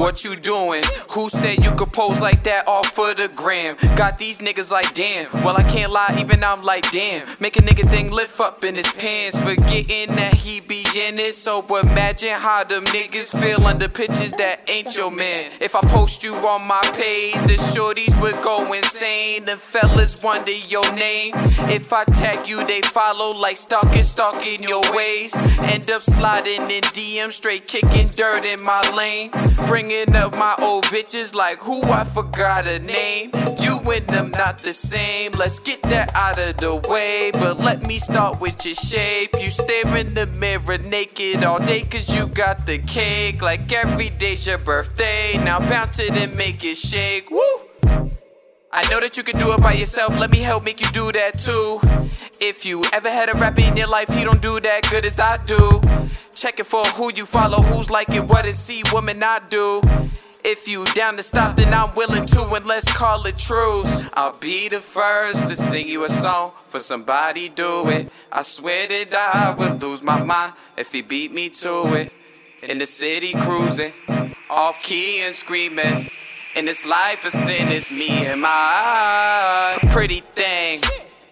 What you doing? Who said you could pose like that off for the gram? Got these niggas like damn. Well, I can't lie, even I'm like damn. Make a nigga thing lift up in his pants, forgetting that he be in it. So imagine how them niggas feel under pictures that ain't your man. If I post you on my page, the shorties would go insane. The fellas wonder your name. If I tag you, they follow like stalking, stalking your ways. End up sliding in DM, straight kicking dirt in my lane. Up my old bitches like who I forgot a name. You and them not the same. Let's get that out of the way. But let me start with your shape. You stare in the mirror naked all day cause you got the cake. Like every day's your birthday. Now bounce it and make it shake. Woo! I know that you can do it by yourself, let me help make you do that too. If you ever had a rapper in your life, he don't do that good as I do. Checking for who you follow, who's liking what it see, woman I do. If you down to stop, then I'm willing to, and let's call it truce. I'll be the first to sing you a song for somebody do it. I swear that I would lose my mind if he beat me to it. In the city cruising, off key and screaming. In this life of sin, it's me and my pretty thing.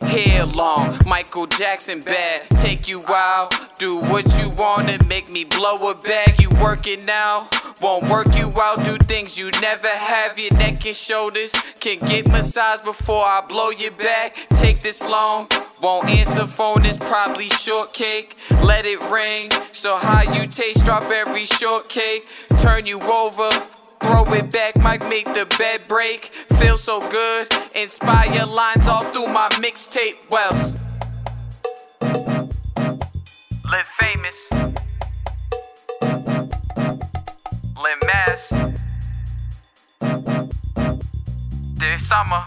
Hair long, Michael Jackson bad. Take you out, do what you want and make me blow a bag. You working now, won't work you out. Do things you never have. Your neck and shoulders can get massaged before I blow your back. Take this long, won't answer phone. It's probably shortcake. Let it ring. So how you taste strawberry shortcake? Turn you over. Throw it back, might make the bed break. Feel so good, inspire lines all through my mixtape. Wells. Live famous. Live mass. Dear summer.